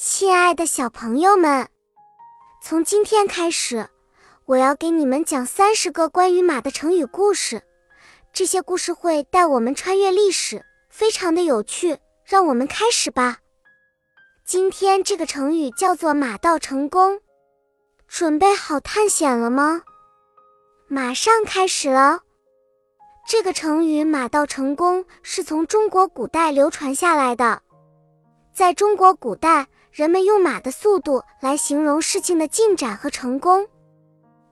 亲爱的小朋友们，从今天开始，我要给你们讲三十个关于马的成语故事。这些故事会带我们穿越历史，非常的有趣。让我们开始吧。今天这个成语叫做“马到成功”，准备好探险了吗？马上开始了。这个成语“马到成功”是从中国古代流传下来的。在中国古代，人们用马的速度来形容事情的进展和成功。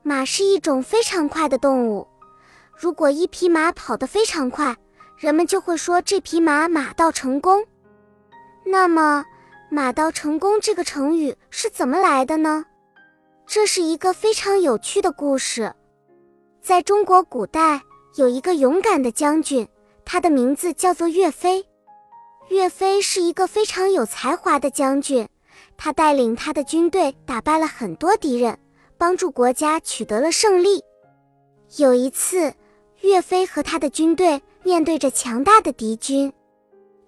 马是一种非常快的动物，如果一匹马跑得非常快，人们就会说这匹马马到成功。那么，马到成功这个成语是怎么来的呢？这是一个非常有趣的故事。在中国古代，有一个勇敢的将军，他的名字叫做岳飞。岳飞是一个非常有才华的将军，他带领他的军队打败了很多敌人，帮助国家取得了胜利。有一次，岳飞和他的军队面对着强大的敌军，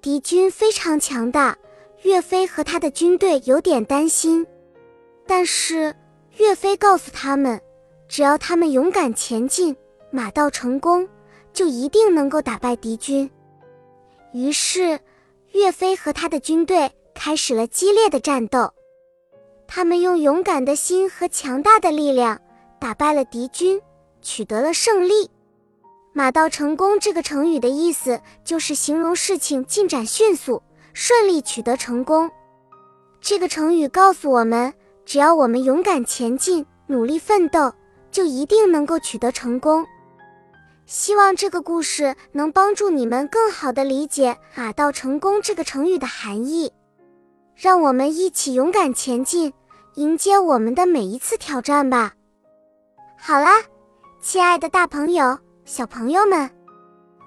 敌军非常强大，岳飞和他的军队有点担心。但是岳飞告诉他们，只要他们勇敢前进，马到成功，就一定能够打败敌军。于是。岳飞和他的军队开始了激烈的战斗，他们用勇敢的心和强大的力量打败了敌军，取得了胜利。马到成功这个成语的意思就是形容事情进展迅速、顺利取得成功。这个成语告诉我们，只要我们勇敢前进、努力奋斗，就一定能够取得成功。希望这个故事能帮助你们更好地理解“马到成功”这个成语的含义。让我们一起勇敢前进，迎接我们的每一次挑战吧！好啦，亲爱的大朋友、小朋友们，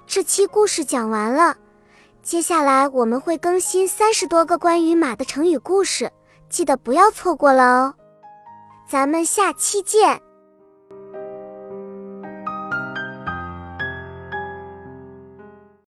这期故事讲完了。接下来我们会更新三十多个关于马的成语故事，记得不要错过了哦！咱们下期见。